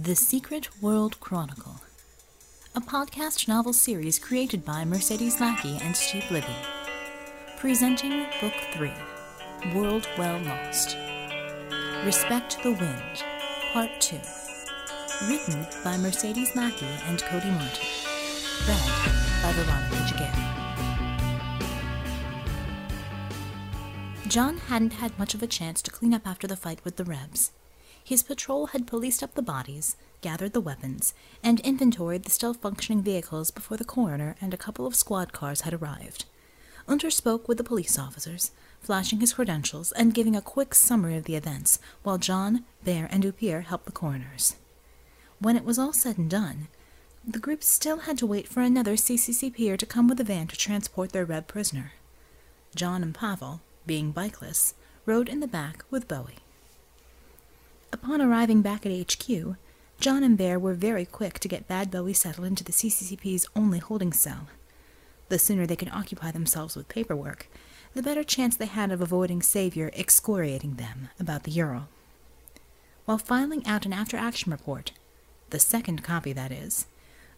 The Secret World Chronicle, a podcast novel series created by Mercedes Lackey and Steve Libby. Presenting Book 3 World Well Lost. Respect the Wind, Part 2. Written by Mercedes Lackey and Cody Martin. Read by Veronica Giguere. John hadn't had much of a chance to clean up after the fight with the Rebs. His patrol had policed up the bodies, gathered the weapons, and inventoried the still functioning vehicles before the coroner and a couple of squad cars had arrived. Unter spoke with the police officers, flashing his credentials and giving a quick summary of the events, while John, Bear, and Upir helped the coroners. When it was all said and done, the group still had to wait for another CCCPer to come with a van to transport their Reb prisoner. John and Pavel, being bikeless, rode in the back with Bowie. Upon arriving back at HQ, John and Bear were very quick to get Bad Bowie settled into the CCCP's only holding cell. The sooner they could occupy themselves with paperwork, the better chance they had of avoiding Savior excoriating them about the Ural. While filing out an after action report, the second copy that is,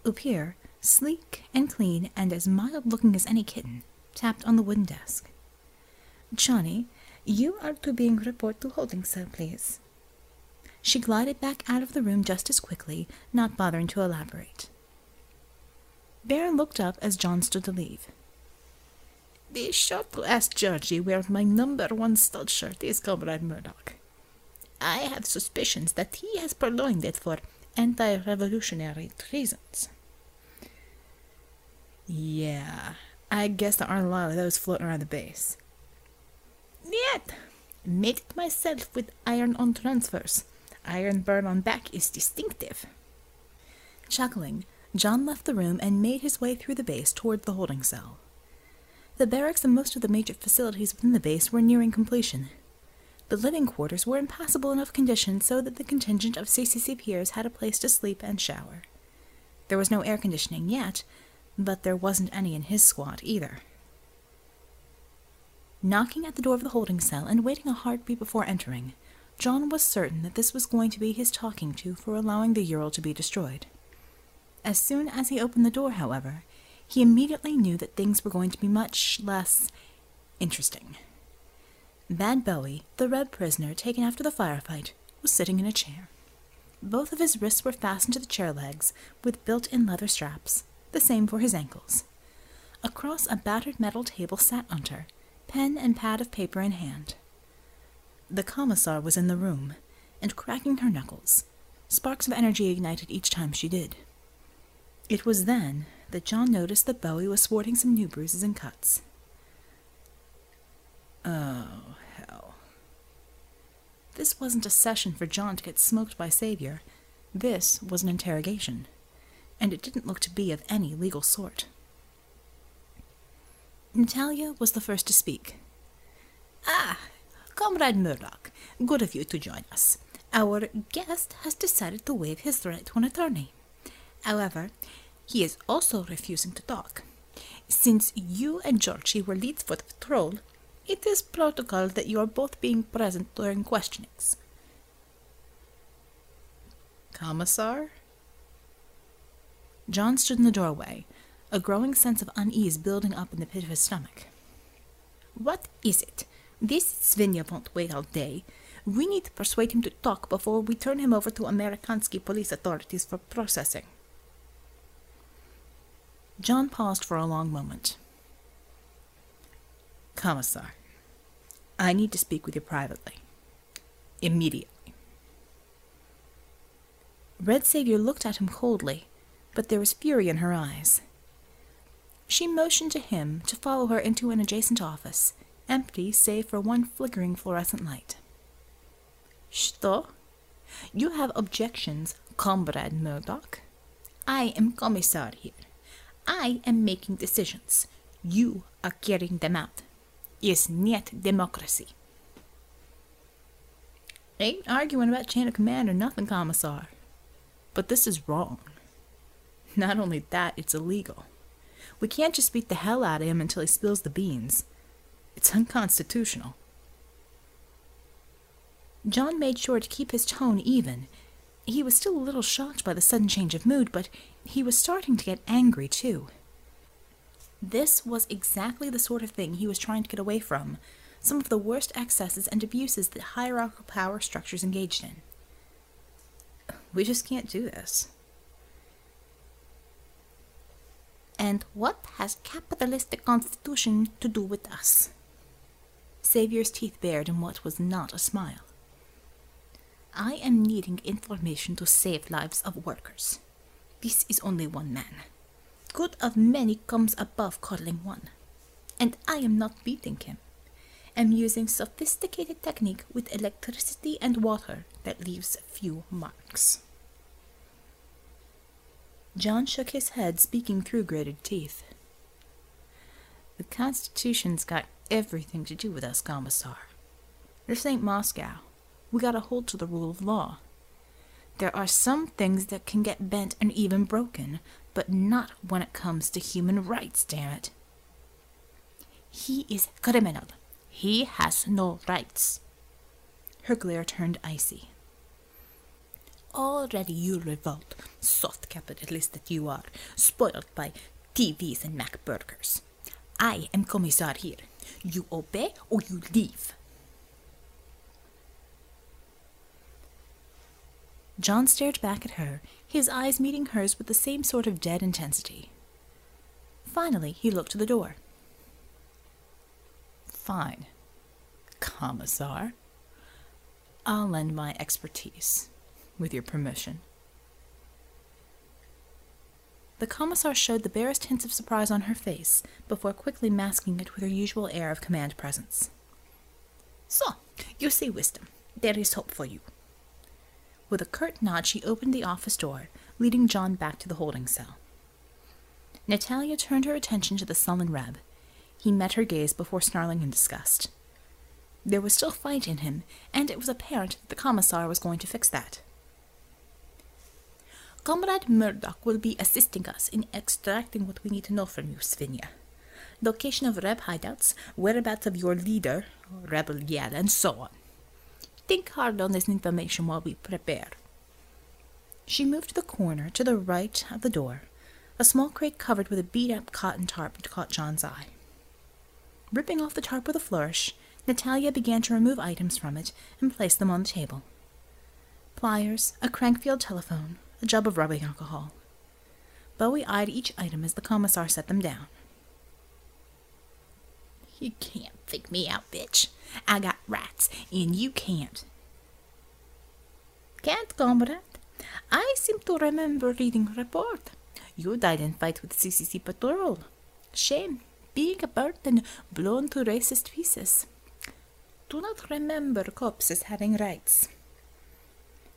Upir, sleek and clean and as mild looking as any kitten, tapped on the wooden desk. Johnny, you are to being report to holding cell, please. She glided back out of the room just as quickly, not bothering to elaborate. Bear looked up as John stood to leave. Be sure to ask Georgie where my number one stud shirt is, Comrade Murdock. I have suspicions that he has purloined it for anti-revolutionary reasons. Yeah, I guess there aren't a lot of those floating around the base. Yet, made it myself with iron-on transfers. Iron burn on back is distinctive. Chuckling, John left the room and made his way through the base toward the holding cell. The barracks and most of the major facilities within the base were nearing completion. The living quarters were in passable enough condition so that the contingent of CCCPers had a place to sleep and shower. There was no air conditioning yet, but there wasn't any in his squad either. Knocking at the door of the holding cell and waiting a heartbeat before entering, John was certain that this was going to be his talking to for allowing the Ural to be destroyed. As soon as he opened the door, however, he immediately knew that things were going to be much less interesting. Bad Bowie, the Reb prisoner taken after the firefight, was sitting in a chair. Both of his wrists were fastened to the chair legs with built in leather straps, the same for his ankles. Across a battered metal table sat Unter, pen and pad of paper in hand. The commissar was in the room, and cracking her knuckles. Sparks of energy ignited each time she did. It was then that John noticed that Bowie was sporting some new bruises and cuts. Oh, hell. This wasn't a session for John to get smoked by Savior. This was an interrogation, and it didn't look to be of any legal sort. Natalia was the first to speak. Ah, Comrade Murdock, good of you to join us. Our guest has decided to waive his right to an attorney. However, he is also refusing to talk. Since you and Georgie were leads for the patrol, it is protocol that you are both being present during questionings. Commissar? John stood in the doorway, a growing sense of unease building up in the pit of his stomach. What is it? This Svinia won't wait all day. We need to persuade him to talk before we turn him over to Amerikansky police authorities for processing. John paused for a long moment. Commissar, I need to speak with you privately. Immediately. Red Savior looked at him coldly, but there was fury in her eyes. She motioned to him to follow her into an adjacent office, empty save for one flickering fluorescent light. Что? You have objections, comrade Murdock. I am commissar here. I am making decisions. You are carrying them out. Is not democracy. Ain't arguing about chain of command or nothing, Commissar. But this is wrong. Not only that, it's illegal. We can't just beat the hell out of him until he spills the beans. It's unconstitutional. John made sure to keep his tone even, He was still a little shocked by the sudden change of mood, but he was starting to get angry too. This was exactly the sort of thing he was trying to get away from some of the worst excesses and abuses that hierarchical power structures engaged in. We just can't do this. And what has capitalistic constitution to do with us? Saviour's teeth bared in what was not a smile. I am needing information to save lives of workers. This is only one man. Good of many comes above coddling one. And I am not beating him. I'm using sophisticated technique with electricity and water that leaves few marks. John shook his head, speaking through gritted teeth. The Constitution's got everything to do with us, Commissar. This ain't Moscow. We gotta hold to the rule of law. There are some things that can get bent and even broken, but not when it comes to human rights, damn it. He is criminal. He has no rights. Her glare turned icy. Already you revolt, soft capitalist that you are, spoiled by TVs and Mac burgers. I am commissar here. You obey or you leave. John stared back at her, his eyes meeting hers with the same sort of dead intensity. Finally, he looked to the door. Fine. Commissar. I'll lend my expertise, with your permission. The commissar showed the barest hints of surprise on her face before quickly masking it with her usual air of command presence. So, you see wisdom. There is hope for you. With a curt nod, she opened the office door, leading John back to the holding cell. Natalia turned her attention to the sullen Reb. He met her gaze before snarling in disgust. There was still fight in him, and it was apparent that the commissar was going to fix that. Comrade Murdock will be assisting us in extracting what we need to know from you, Svinia. Location of Reb hideouts, whereabouts of your leader, Rebel Yell, and so on. Think hard on this information while we prepare. She moved to the corner to the right of the door. A small crate covered with a beat up cotton tarp caught John's eye. Ripping off the tarp with a flourish, Natalia began to remove items from it and place them on the table. Pliers, a Crankfield telephone, a jug of rubbing alcohol. Bowie eyed each item as the commissar set them down. You can't think me out, bitch. I got rats, and you can't. Can't, comrade. I seem to remember reading report. You died in fight with CCC patrol. Shame, being a bird and blown to racist pieces. Do not remember cops as having rights.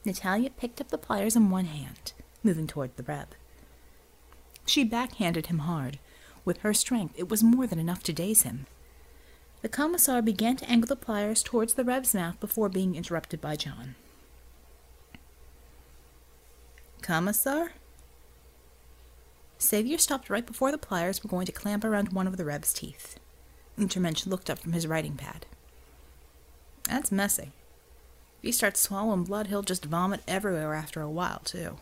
Natalia picked up the pliers in one hand, moving toward the Reb. She backhanded him hard. With her strength, it was more than enough to daze him. The commissar began to angle the pliers towards the Reb's mouth before being interrupted by John. Commissar? Savior stopped right before the pliers were going to clamp around one of the Reb's teeth. Untermensch looked up from his writing pad. That's messy. If he starts swallowing blood, he'll just vomit everywhere after a while, too.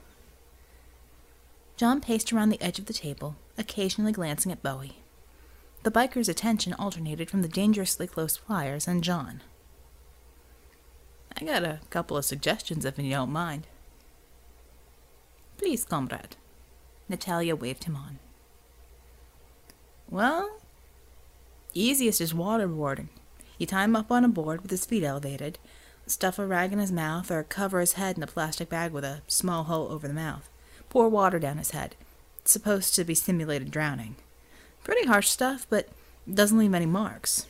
John paced around the edge of the table, occasionally glancing at Bowie. The biker's attention alternated from the dangerously close flyers and John. I got a couple of suggestions if you don't mind. Please, comrade. Natalia waved him on. Well, easiest is waterboarding. You tie him up on a board with his feet elevated, stuff a rag in his mouth, or cover his head in a plastic bag with a small hole over the mouth. Pour water down his head. It's supposed to be simulated drowning. Pretty harsh stuff, but doesn't leave any marks.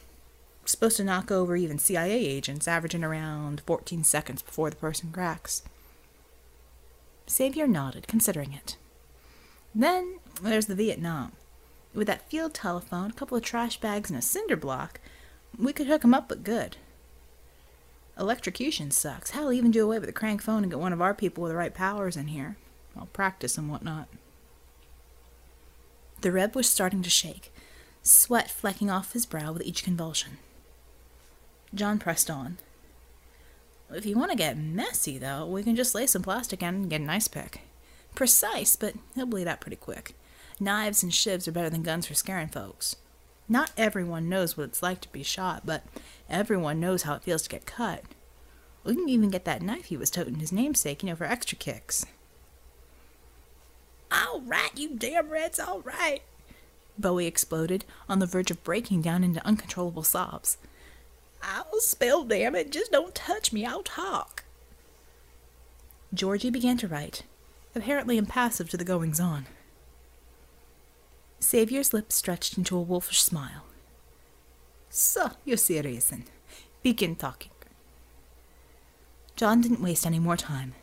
Supposed to knock over even CIA agents, averaging around 14 seconds before the person cracks. Savior nodded, considering it. Then there's the Vietnam. With that field telephone, a couple of trash bags, and a cinder block, we could hook him up but good. Electrocution sucks. Hell, even do away with the crank phone and get one of our people with the right powers in here. I'll practice and whatnot. The Reb was starting to shake, sweat flecking off his brow with each convulsion. John pressed on. If you want to get messy, though, we can just lay some plastic in and get an ice pick. Precise, but he'll bleed out pretty quick. Knives and shivs are better than guns for scaring folks. Not everyone knows what it's like to be shot, but everyone knows how it feels to get cut. We can even get that knife he was toting his namesake, you know, for extra kicks. All right, you damn rats, all right. Bowie exploded, on the verge of breaking down into uncontrollable sobs. I'll spell, damn it. Just don't touch me. I'll talk. Georgie began to write, apparently impassive to the goings on. Saviour's lips stretched into a wolfish smile. So, you see reason. Begin talking. John didn't waste any more time.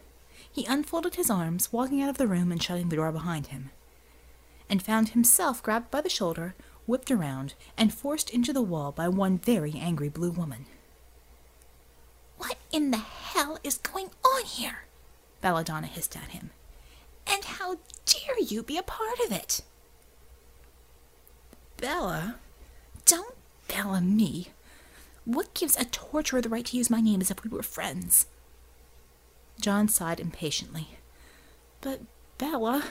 He unfolded his arms, walking out of the room and shutting the door behind him, and found himself grabbed by the shoulder, whipped around, and forced into the wall by one very angry blue woman. What in the hell is going on here? Belladonna hissed at him. And how dare you be a part of it? Bella? Don't Bella me. What gives a torturer the right to use my name as if we were friends? John sighed impatiently. But, Bella.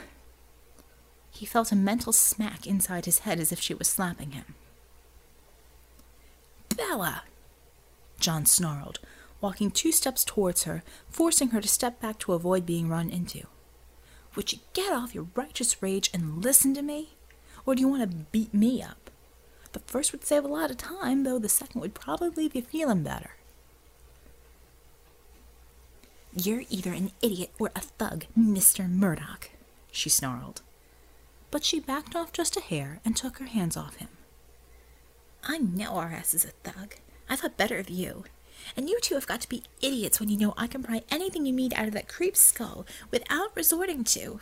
He felt a mental smack inside his head as if she was slapping him. Bella! John snarled, walking two steps towards her, forcing her to step back to avoid being run into. Would you get off your righteous rage and listen to me? Or do you want to beat me up? The first would save a lot of time, though the second would probably leave you feeling better. You're either an idiot or a thug, Mr. Murdock, she snarled. But she backed off just a hair and took her hands off him. I know R.S. is a thug. I thought better of you. And you two have got to be idiots when you know I can pry anything you need out of that creep's skull without resorting to.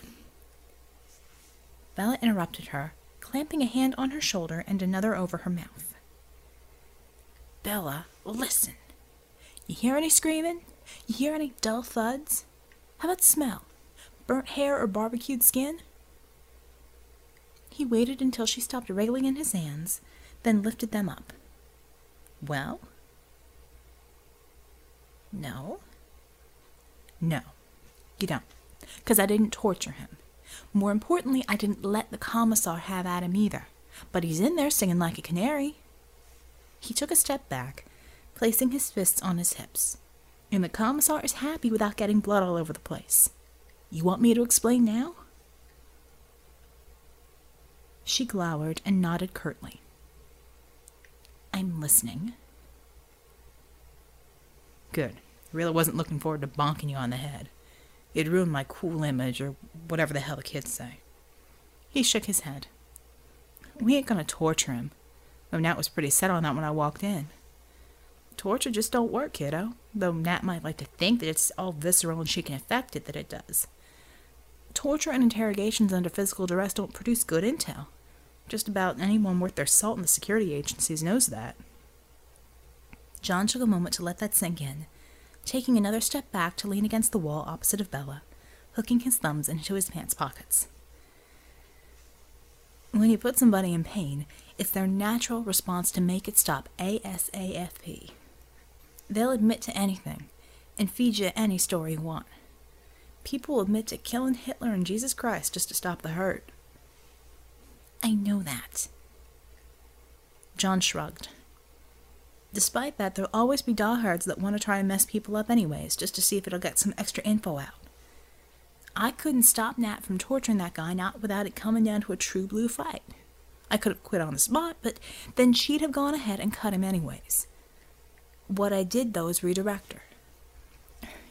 Bella interrupted her, clamping a hand on her shoulder and another over her mouth. Bella, listen. You hear any screaming? You hear any dull thuds? How about smell? Burnt hair or barbecued skin? He waited until she stopped wriggling in his hands, then lifted them up. Well? No? No, you don't. Because I didn't torture him. More importantly, I didn't let the commissar have at him either. But he's in there singing like a canary. He took a step back, placing his fists on his hips and the commissar is happy without getting blood all over the place. You want me to explain now? She glowered and nodded curtly. I'm listening. Good. I really wasn't looking forward to bonking you on the head. It'd ruin my cool image, or whatever the hell the kids say. He shook his head. We ain't gonna torture him. Though Nat was pretty set on that when I walked in. Torture just don't work, kiddo. Though Nat might like to think that it's all visceral and she can affect it that it does. Torture and interrogations under physical duress don't produce good intel. Just about anyone worth their salt in the security agencies knows that. John took a moment to let that sink in, taking another step back to lean against the wall opposite of Bella, hooking his thumbs into his pants pockets. When you put somebody in pain, it's their natural response to make it stop ASAP. They'll admit to anything and feed you any story you want. People will admit to killing Hitler and Jesus Christ just to stop the hurt. I know that. John shrugged. Despite that, there'll always be diehards that want to try and mess people up anyways, just to see if it'll get some extra info out. I couldn't stop Nat from torturing that guy, not without it coming down to a true blue fight. I could have quit on the spot, but then she'd have gone ahead and cut him anyways. What I did, though, is redirect her.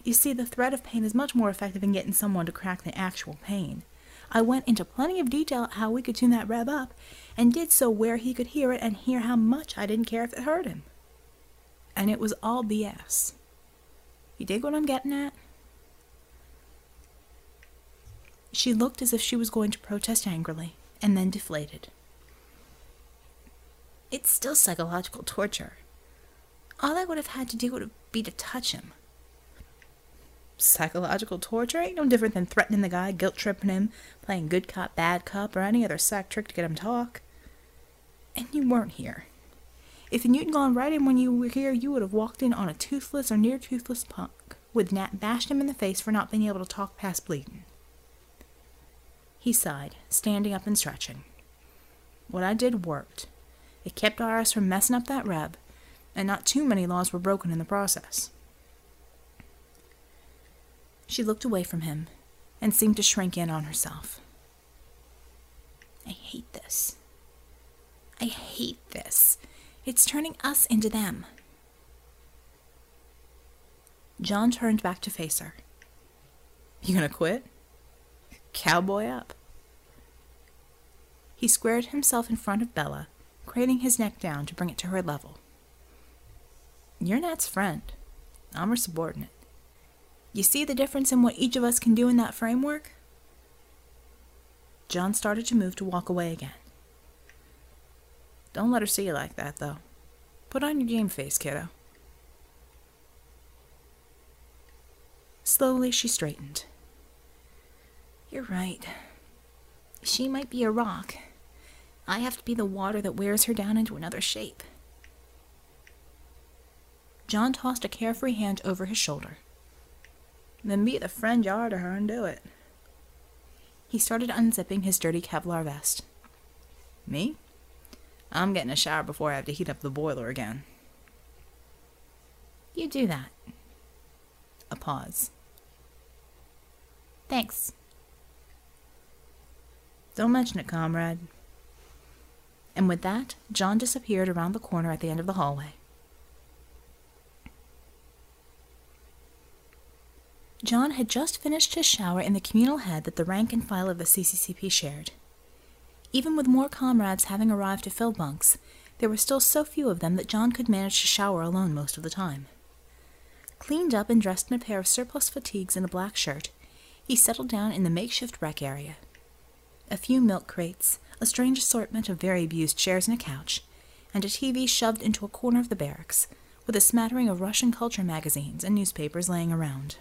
You see, the threat of pain is much more effective in getting someone to crack the actual pain. I went into plenty of detail how we could tune that rev up, and did so where he could hear it and hear how much I didn't care if it hurt him. And it was all BS. You dig what I'm getting at? She looked as if she was going to protest angrily, and then deflated. It's still psychological torture. All I would have had to do would be to touch him. Psychological torture ain't no different than threatening the guy, guilt tripping him, playing good cop, bad cop, or any other sack trick to get him talk. And you weren't here. If you'd gone right in when you were here, you would have walked in on a toothless or near toothless punk, with Nat bashed him in the face for not being able to talk past bleeding. He sighed, standing up and stretching. What I did worked. It kept our ass from messing up that reb, and not too many laws were broken in the process. She looked away from him and seemed to shrink in on herself. I hate this. I hate this. It's turning us into them. John turned back to face her. You gonna quit? Cowboy up. He squared himself in front of Bella, craning his neck down to bring it to her level. You're Nat's friend. I'm her subordinate. You see the difference in what each of us can do in that framework? John started to move to walk away again. Don't let her see you like that, though. Put on your game face, kiddo. Slowly, she straightened. You're right. She might be a rock. I have to be the water that wears her down into another shape. John tossed a carefree hand over his shoulder. Then be the friend you are to her and do it. He started unzipping his dirty Kevlar vest. Me? I'm getting a shower before I have to heat up the boiler again. You do that. A pause. Thanks. Don't mention it, comrade. And with that, John disappeared around the corner at the end of the hallway. John had just finished his shower in the communal head that the rank and file of the CCCP shared. Even with more comrades having arrived to fill bunks, there were still so few of them that John could manage to shower alone most of the time. Cleaned up and dressed in a pair of surplus fatigues and a black shirt, he settled down in the makeshift rec area. A few milk crates, a strange assortment of very abused chairs and a couch, and a TV shoved into a corner of the barracks, with a smattering of Russian culture magazines and newspapers laying around.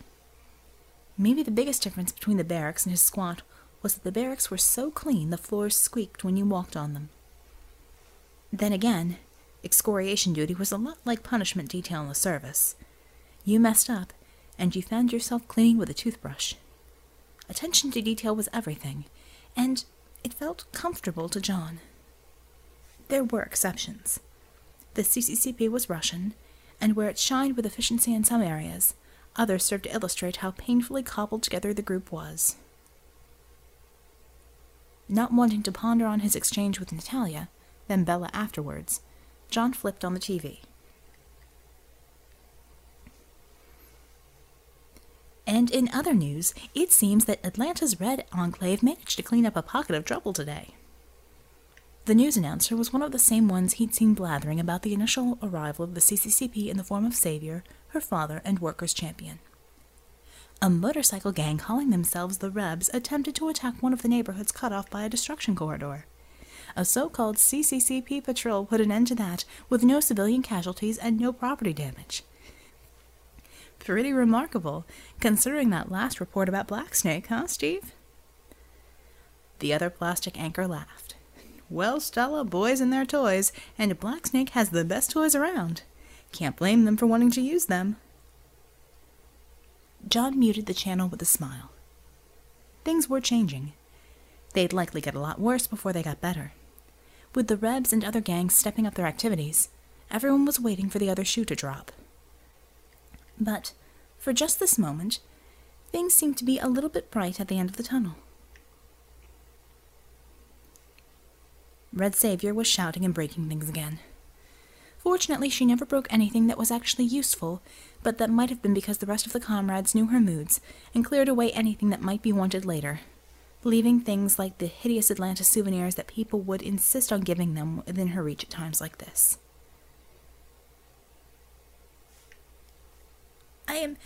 Maybe the biggest difference between the barracks and his squat was that the barracks were so clean the floors squeaked when you walked on them. Then again, excoriation duty was a lot like punishment detail in the service. You messed up, and you found yourself cleaning with a toothbrush. Attention to detail was everything, and it felt comfortable to John. There were exceptions. The CCCP was Russian, and where it shined with efficiency in some areas, others served to illustrate how painfully cobbled together the group was. Not wanting to ponder on his exchange with Natalia, then Bella afterwards, John flipped on the TV. And in other news, it seems that Atlanta's Red Enclave managed to clean up a pocket of trouble today. The news announcer was one of the same ones he'd seen blathering about the initial arrival of the CCCP in the form of Savior, her father, and Workers' Champion. A motorcycle gang calling themselves the Rebs attempted to attack one of the neighborhoods cut off by a destruction corridor. A so called CCCP patrol put an end to that with no civilian casualties and no property damage. Pretty remarkable, considering that last report about Blacksnake, huh, Steve? The other plastic anchor laughed. Well, Stella, boys and their toys, and Blacksnake has the best toys around. Can't blame them for wanting to use them. John muted the channel with a smile. Things were changing. They'd likely get a lot worse before they got better. With the Rebs and other gangs stepping up their activities, everyone was waiting for the other shoe to drop. But, for just this moment, things seemed to be a little bit bright at the end of the tunnel. Red Savior was shouting and breaking things again. Fortunately, she never broke anything that was actually useful, but that might have been because the rest of the comrades knew her moods and cleared away anything that might be wanted later, leaving things like the hideous Atlanta souvenirs that people would insist on giving them within her reach at times like this. I am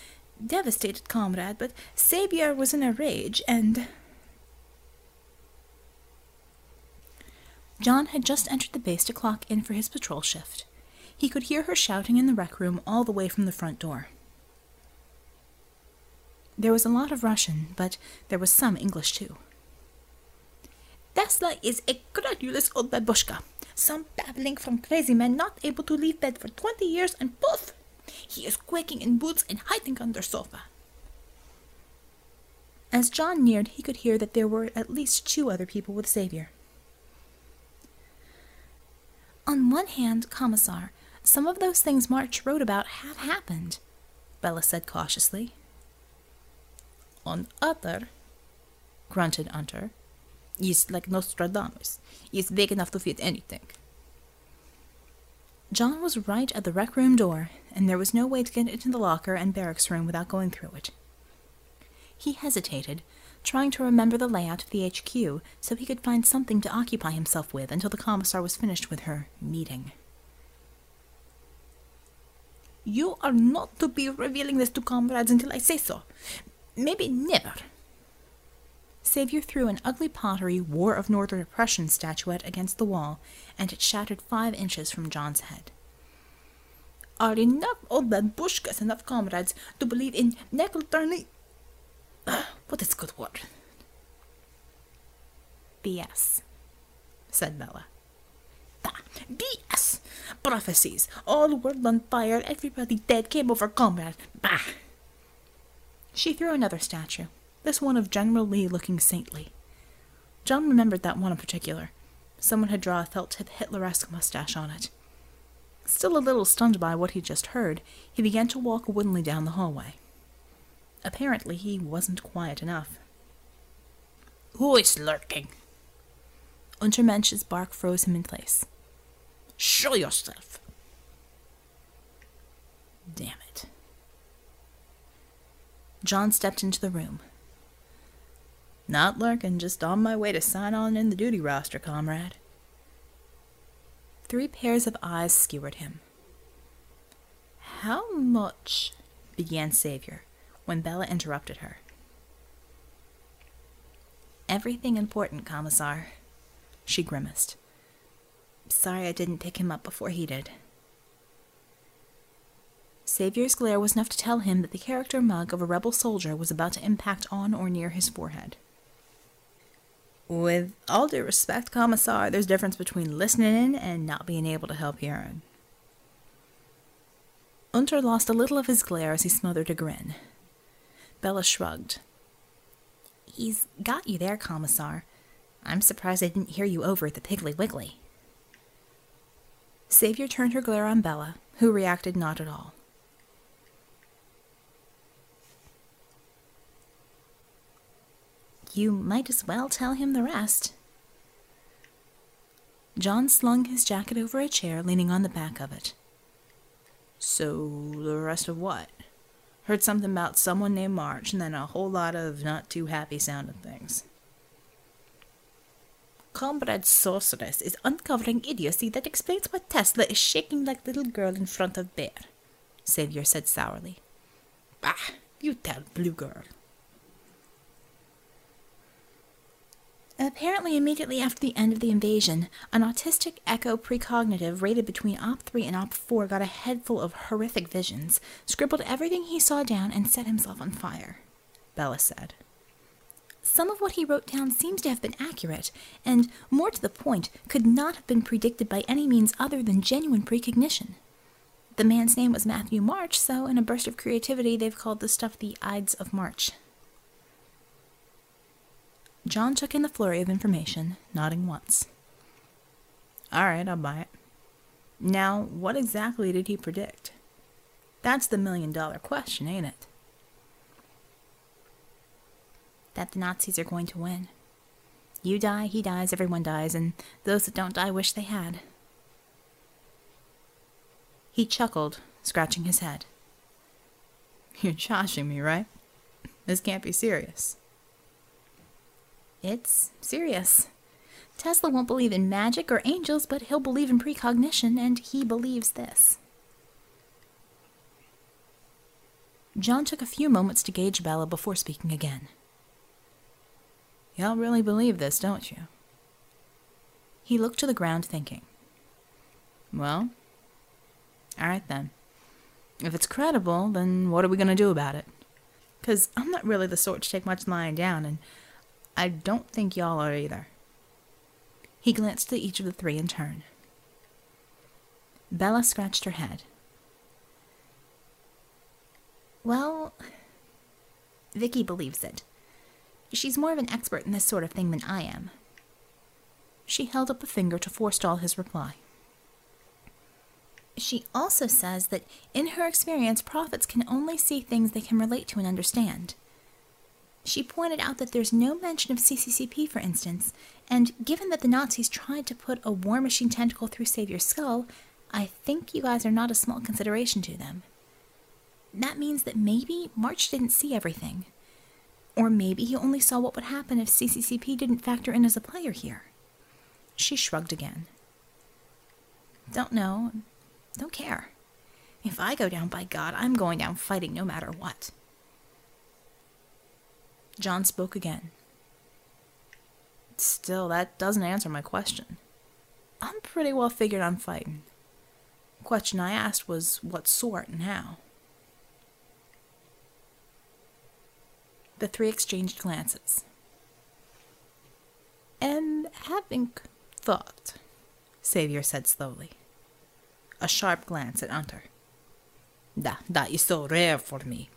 devastated, comrade, but Savior was in a rage, and. John had just entered the base to clock in for his patrol shift. He could hear her shouting in the rec room all the way from the front door. There was a lot of Russian, but there was some English too. Tesla is a credulous old babushka. Some babbling from crazy men not able to leave bed for twenty years, and poof! He is quaking in boots and hiding under sofa. As John neared, he could hear that there were at least two other people with Savior. On one hand, Commissar, some of those things March wrote about have happened, Bella said cautiously. On other, grunted Hunter, is like Nostradamus. Is big enough to fit anything. John was right at the rec room door, and there was no way to get into the locker and barracks room without going through it. He hesitated, trying to remember the layout of the HQ so he could find something to occupy himself with until the commissar was finished with her meeting. You are not to be revealing this to comrades until I say so. Maybe never. Savior threw an ugly pottery War of Northern Oppression statuette against the wall, and it shattered five inches from John's head. Are enough old babushkas enough comrades to believe in nickel turning? What is good word? BS, said Bella. Ah, BS! Prophecies! All the world on fire, everybody dead, came over comrade. Bah! She threw another statue, this one of General Lee looking saintly. John remembered that one in particular. Someone had drawn a felt Hitleresque mustache on it. Still a little stunned by what he'd just heard, he began to walk woodenly down the hallway. Apparently, he wasn't quiet enough. Who is lurking? Untermensch's bark froze him in place. Show yourself. Damn it. John stepped into the room. Not lurking, just on my way to sign on in the duty roster, comrade. Three pairs of eyes skewered him. How much? began Savior, when Bella interrupted her. Everything important, Commissar, she grimaced. Sorry I didn't pick him up before he did. Savior's glare was enough to tell him that the character mug of a rebel soldier was about to impact on or near his forehead. With all due respect, Commissar, there's a difference between listening in and not being able to help hearing. Unter lost a little of his glare as he smothered a grin. Bella shrugged. He's got you there, Commissar. I'm surprised I didn't hear you over at the Piggly Wiggly. Savior turned her glare on Bella, who reacted not at all. You might as well tell him the rest. John slung his jacket over a chair, leaning on the back of it. So, the rest of what? Heard something about someone named March, and then a whole lot of not too happy sounding things. Comrade Sorceress is uncovering idiocy that explains why Tesla is shaking like little girl in front of Bear, Savior said sourly. Bah, you tell Blue Girl. Apparently, immediately after the end of the invasion, an autistic echo precognitive rated between Op 3 and Op 4 got a head full of horrific visions, scribbled everything he saw down, and set himself on fire, Bella said. Some of what he wrote down seems to have been accurate, and, more to the point, could not have been predicted by any means other than genuine precognition. The man's name was Matthew March, so in a burst of creativity, they've called the stuff the Ides of March. John took in the flurry of information, nodding once. All right, I'll buy it. Now, what exactly did he predict? That's the million dollar question, ain't it? That the Nazis are going to win. You die, he dies, everyone dies, and those that don't die wish they had. He chuckled, scratching his head. You're joshing me, right? This can't be serious. It's serious. Tesla won't believe in magic or angels, but he'll believe in precognition, and he believes this. John took a few moments to gauge Bella before speaking again. Y'all really believe this, don't you? He looked to the ground, thinking. Well, all right then. If it's credible, then what are we going to do about it? Because I'm not really the sort to take much lying down, and I don't think y'all are either. He glanced at each of the three in turn. Bella scratched her head. Well, Vicky believes it. She's more of an expert in this sort of thing than I am. She held up a finger to forestall his reply. She also says that in her experience, prophets can only see things they can relate to and understand. She pointed out that there's no mention of CCCP, for instance, and given that the Nazis tried to put a war machine tentacle through Savior's skull, I think you guys are not a small consideration to them. That means that maybe March didn't see everything. Or maybe he only saw what would happen if CCCP didn't factor in as a player here. She shrugged again. Don't know. Don't care. If I go down by God, I'm going down fighting no matter what. John spoke again. Still, that doesn't answer my question. I'm pretty well figured on fighting. Question I asked was what sort and how. The three exchanged glances. And having thought, Savior said slowly. A sharp glance at Unter. That, that is so rare for me.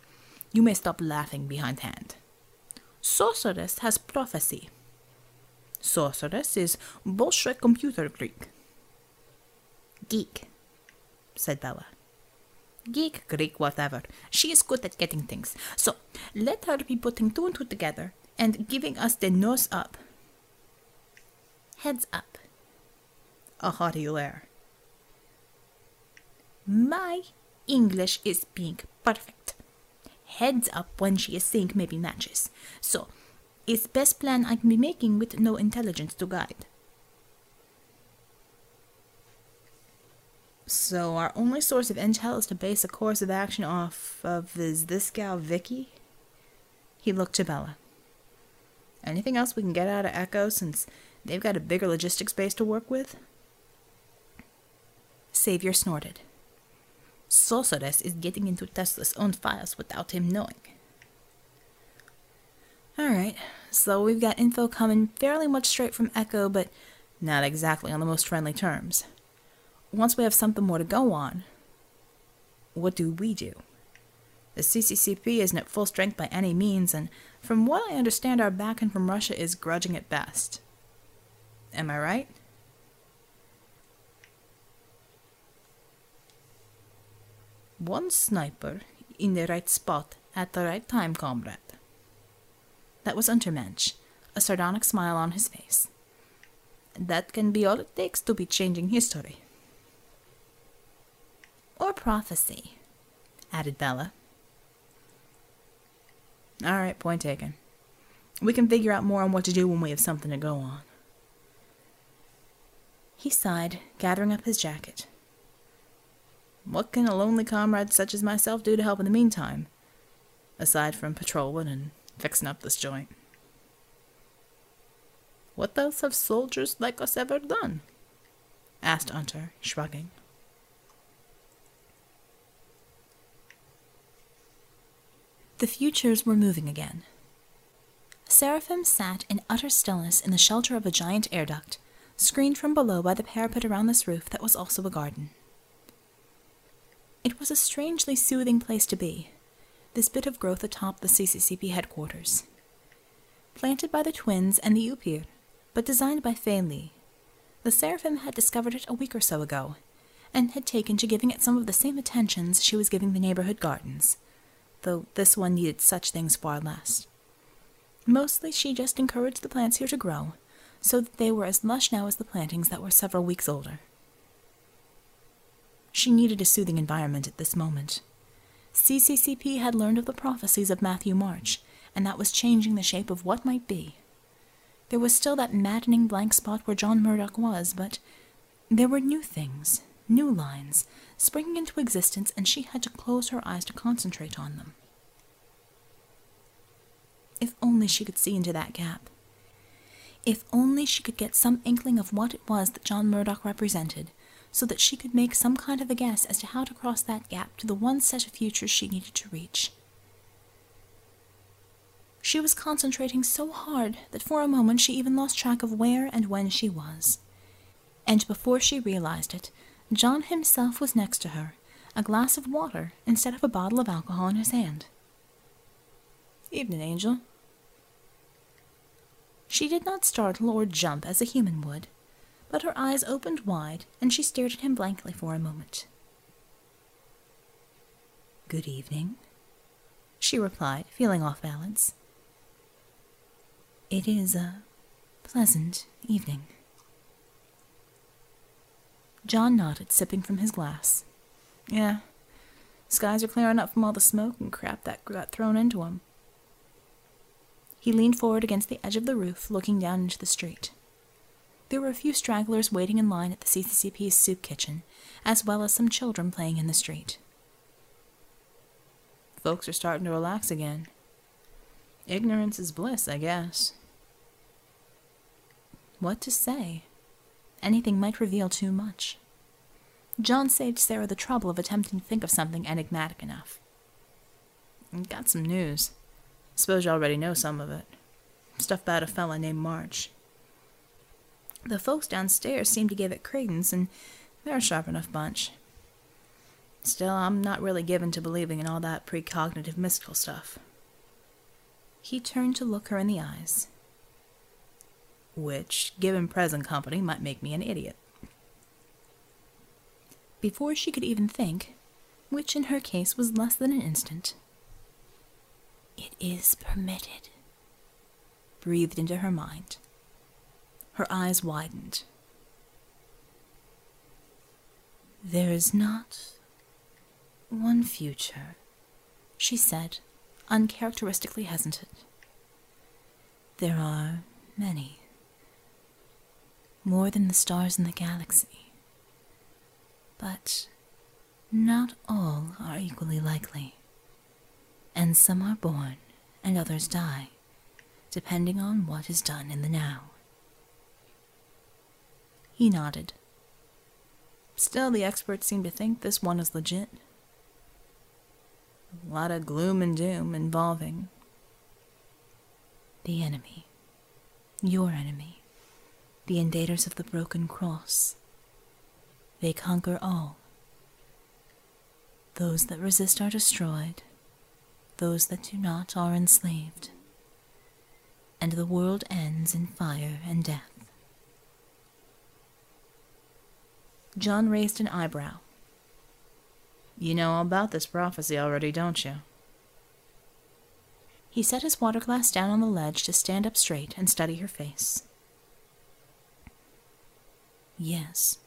You may stop laughing behindhand. Sorceress has prophecy. Sorceress is Bolshevik computer Greek. Geek, said Bella. Geek, Greek, whatever. She is good at getting things. So let her be putting two and two together and giving us the nose up. Heads up. A haughty lair. My English is being perfect heads up when she is saying maybe matches. So, it's best plan I can be making with no intelligence to guide. So our only source of intel is to base a course of action off of is this gal Vicky? He looked to Bella. Anything else we can get out of Echo since they've got a bigger logistics base to work with? Savior snorted. Sorceress is getting into Tesla's own files without him knowing. Alright, so we've got info coming fairly much straight from Echo, but not exactly on the most friendly terms. Once we have something more to go on, what do we do? The CCCP isn't at full strength by any means, and from what I understand, our backing from Russia is grudging at best. Am I right? One sniper in the right spot at the right time, comrade. That was Untermensch, a sardonic smile on his face. That can be all it takes to be changing history. Or prophecy, added Bella. All right, point taken. We can figure out more on what to do when we have something to go on. He sighed, gathering up his jacket. What can a lonely comrade such as myself do to help in the meantime? Aside from patrolling and fixing up this joint. What else have soldiers like us ever done? asked Unter, shrugging. The futures were moving again. Seraphym sat in utter stillness in the shelter of a giant air duct, screened from below by the parapet around this roof that was also a garden. It was a strangely soothing place to be, this bit of growth atop the CCCP headquarters. Planted by the twins and the Upir, but designed by Fei Li, the Seraphym had discovered it a week or so ago, and had taken to giving it some of the same attentions she was giving the neighborhood gardens, though this one needed such things far less. Mostly she just encouraged the plants here to grow, so that they were as lush now as the plantings that were several weeks older. She needed a soothing environment at this moment. CCCP had learned of the prophecies of Matthew March, and that was changing the shape of what might be. There was still that maddening blank spot where John Murdock was, but there were new things, new lines, springing into existence, and she had to close her eyes to concentrate on them. If only she could see into that gap. If only she could get some inkling of what it was that John Murdock represented, so that she could make some kind of a guess as to how to cross that gap to the one set of futures she needed to reach. She was concentrating so hard that for a moment she even lost track of where and when she was. And before she realized it, John himself was next to her, a glass of water instead of a bottle of alcohol in his hand. Evening, Angel. She did not startle or jump as a human would, but her eyes opened wide and she stared at him blankly for a moment. Good evening, she replied, feeling off balance. It is a pleasant evening. John nodded, sipping from his glass. Yeah, skies are clearing up from all the smoke and crap that got thrown into 'em. He leaned forward against the edge of the roof, looking down into the street. There were a few stragglers waiting in line at the CCCP's soup kitchen, as well as some children playing in the street. Folks are starting to relax again. Ignorance is bliss, I guess. What to say? Anything might reveal too much. John saved Sarah the trouble of attempting to think of something enigmatic enough. Got some news. Suppose you already know some of it. Stuff about a fella named March. The folks downstairs seem to give it credence, and they're a sharp enough bunch. Still, I'm not really given to believing in all that precognitive mystical stuff. He turned to look her in the eyes. Which, given present company, might make me an idiot. Before she could even think, which in her case was less than an instant, it is permitted, breathed into her mind. Her eyes widened. There is not one future, she said, uncharacteristically hesitant. There are many, more than the stars in the galaxy. But not all are equally likely and some are born and others die, depending on what is done in the now. He nodded. Still, the experts seem to think this one is legit. A lot of gloom and doom involving the enemy, your enemy, the invaders of the broken cross. They conquer all. Those that resist are destroyed, those that do not are enslaved, and the world ends in fire and death. John raised an eyebrow. You know all about this prophecy already, don't you? He set his water glass down on the ledge to stand up straight and study her face. Yes,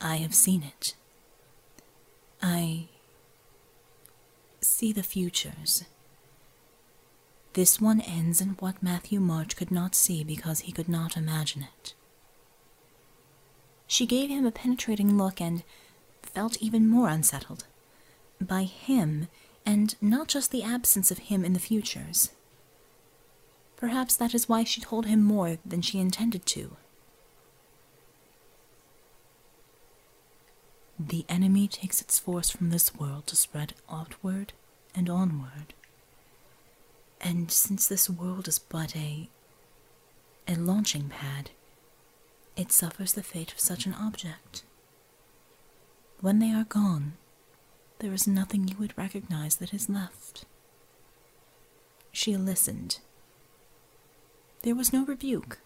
I have seen it. I see the futures. This one ends in what Matthew March could not see because he could not imagine it. She gave him a penetrating look and felt even more unsettled. By him, and not just the absence of him in the futures. Perhaps that is why she told him more than she intended to. The enemy takes its force from this world to spread outward and onward. And since this world is but a a launching pad, it suffers the fate of such an object. When they are gone, there is nothing you would recognize that is left. She listened. There was no rebuke,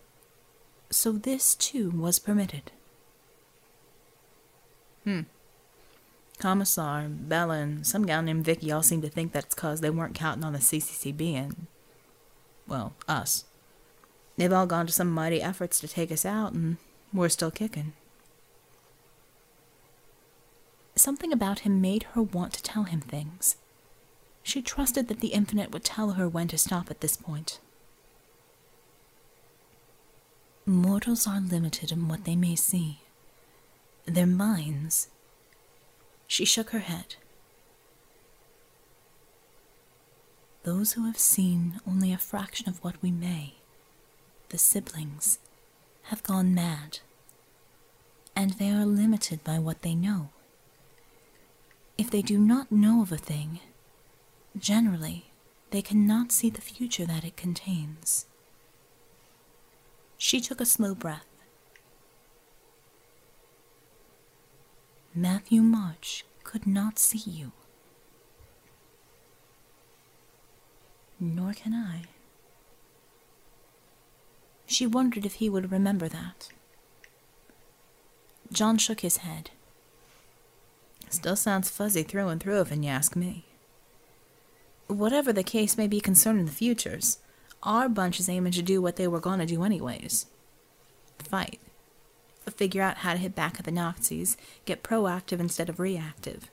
so this too was permitted. Hmm. Commissar, Bella, some gal named Vicky all seem to think that it's cause they weren't counting on the CCCP and, well, us. They've all gone to some mighty efforts to take us out, and we're still kicking. Something about him made her want to tell him things. She trusted that the Infinite would tell her when to stop at this point. Mortals are limited in what they may see. Their minds. She shook her head. Those who have seen only a fraction of what we may, the siblings, have gone mad, and they are limited by what they know. If they do not know of a thing, generally they cannot see the future that it contains. She took a slow breath. Matthew March could not see you. Nor can I. She wondered if he would remember that. John shook his head. Still sounds fuzzy through and through, if you ask me. Whatever the case may be concerning the futures, our bunch is aiming to do what they were going to do anyways. Fight. Figure out how to hit back at the Nazis, get proactive instead of reactive.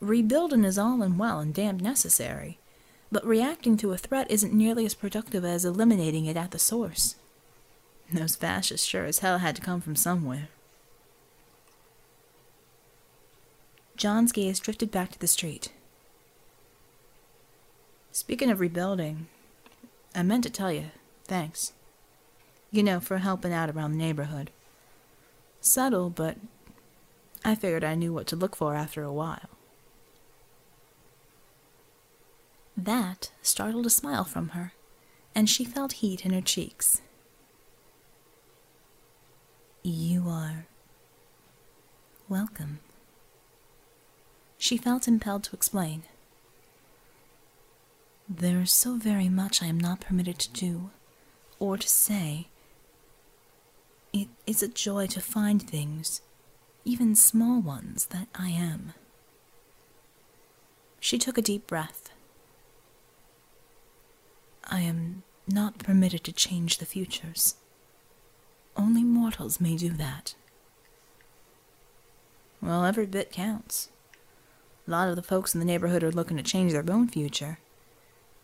Rebuilding is all and well and damned necessary, but reacting to a threat isn't nearly as productive as eliminating it at the source. Those fascists sure as hell had to come from somewhere. John's gaze drifted back to the street. Speaking of rebuilding, I meant to tell you, thanks. You know, for helping out around the neighborhood. Subtle, but I figured I knew what to look for after a while. That startled a smile from her, and she felt heat in her cheeks. You are welcome. She felt impelled to explain. There is so very much I am not permitted to do or to say. It is a joy to find things, even small ones, that I am. She took a deep breath. I am not permitted to change the futures. Only mortals may do that. Well, every bit counts. A lot of the folks in the neighborhood are looking to change their own future.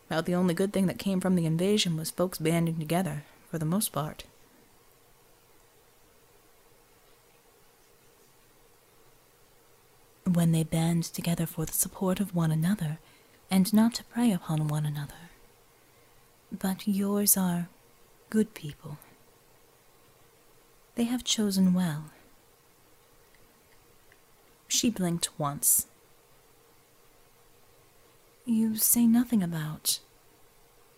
About the only good thing that came from the invasion was folks banding together, for the most part. When they band together for the support of one another, and not to prey upon one another. But yours are good people. They have chosen well. She blinked once you say nothing about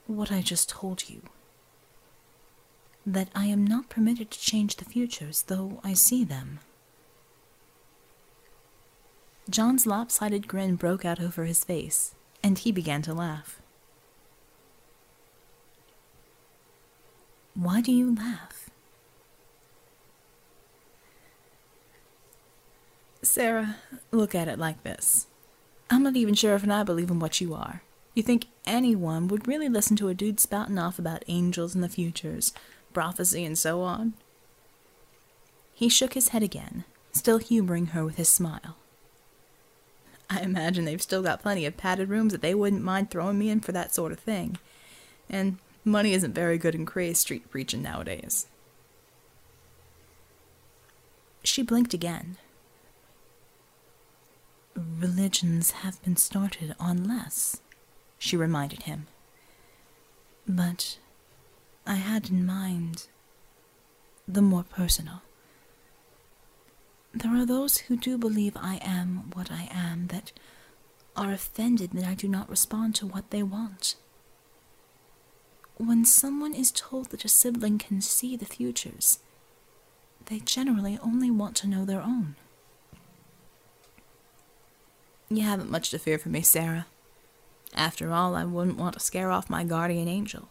what I just told you. That I am not permitted to change the futures, though I see them. John's lopsided grin broke out over his face, and he began to laugh. Why do you laugh? Sarah, look at it like this. I'm not even sure if I believe in what you are. You think anyone would really listen to a dude spouting off about angels and the futures, prophecy, and so on? He shook his head again, still humoring her with his smile. I imagine they've still got plenty of padded rooms that they wouldn't mind throwing me in for that sort of thing. And money isn't very good in Cray Street preaching nowadays. She blinked again, Religions have been started on less, she reminded him. But I had in mind the more personal. There are those who do believe I am what I am that are offended that I do not respond to what they want. When someone is told that a sibling can see the futures, they generally only want to know their own. You haven't much to fear for me, Sarah. After all, I wouldn't want to scare off my guardian angel.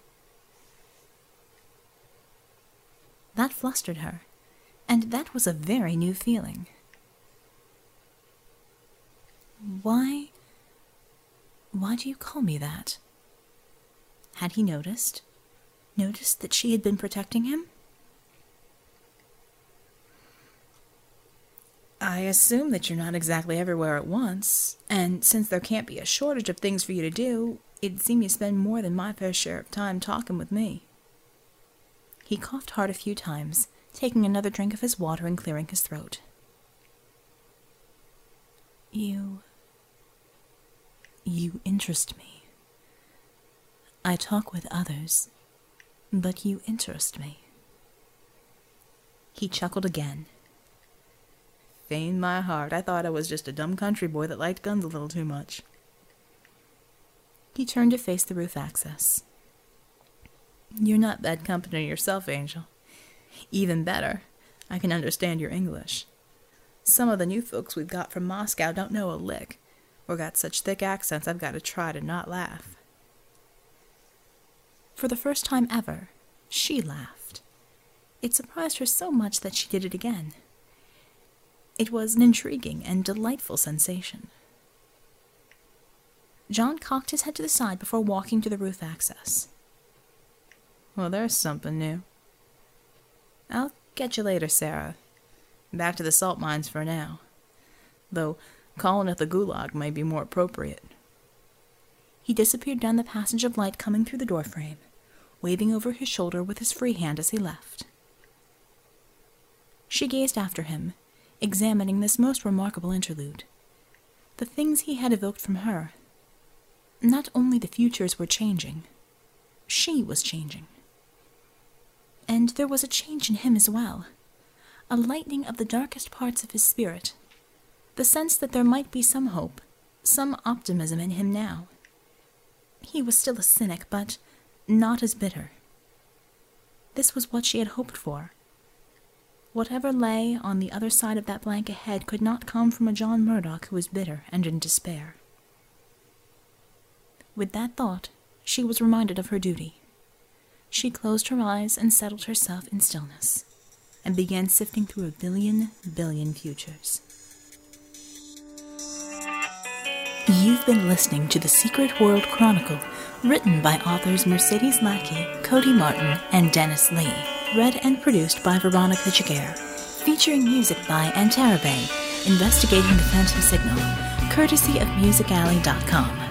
That flustered her, and that was a very new feeling. Why. Why do you call me that? Had he noticed? Noticed that she had been protecting him? I assume that you're not exactly everywhere at once, and since there can't be a shortage of things for you to do, it'd seem you spend more than my fair share of time talking with me. He coughed hard a few times, taking another drink of his water and clearing his throat. You. You interest me. I talk with others, but you interest me. He chuckled again Fain my heart, I thought I was just a dumb country boy that liked guns a little too much. He turned to face the roof access. You're not bad company yourself, Angel. Even better, I can understand your English. Some of the new folks we've got from Moscow don't know a lick, or got such thick accents I've got to try to not laugh. For the first time ever, she laughed. It surprised her so much that she did it again. It was an intriguing and delightful sensation. John cocked his head to the side before walking to the roof access. Well, there's something new. I'll get you later, Sarah. Back to the salt mines for now. Though calling it the gulag may be more appropriate. He disappeared down the passage of light coming through the doorframe, waving over his shoulder with his free hand as he left. She gazed after him, examining this most remarkable interlude. The things he had evoked from her. Not only the futures were changing, she was changing. And there was a change in him as well, a lightening of the darkest parts of his spirit, the sense that there might be some hope, some optimism in him now. He was still a cynic, but not as bitter. This was what she had hoped for. Whatever lay on the other side of that blank ahead could not come from a John Murdock who was bitter and in despair. With that thought, she was reminded of her duty. She closed her eyes and settled herself in stillness, and began sifting through a billion billion futures. You've been listening to The Secret World Chronicle, written by authors Mercedes Lackey, Cody Martin, and Dennis Lee. Read and produced by Veronica Giguere. Featuring music by Antara Bay, Investigating the Phantom Signal, courtesy of MusicAlley.com.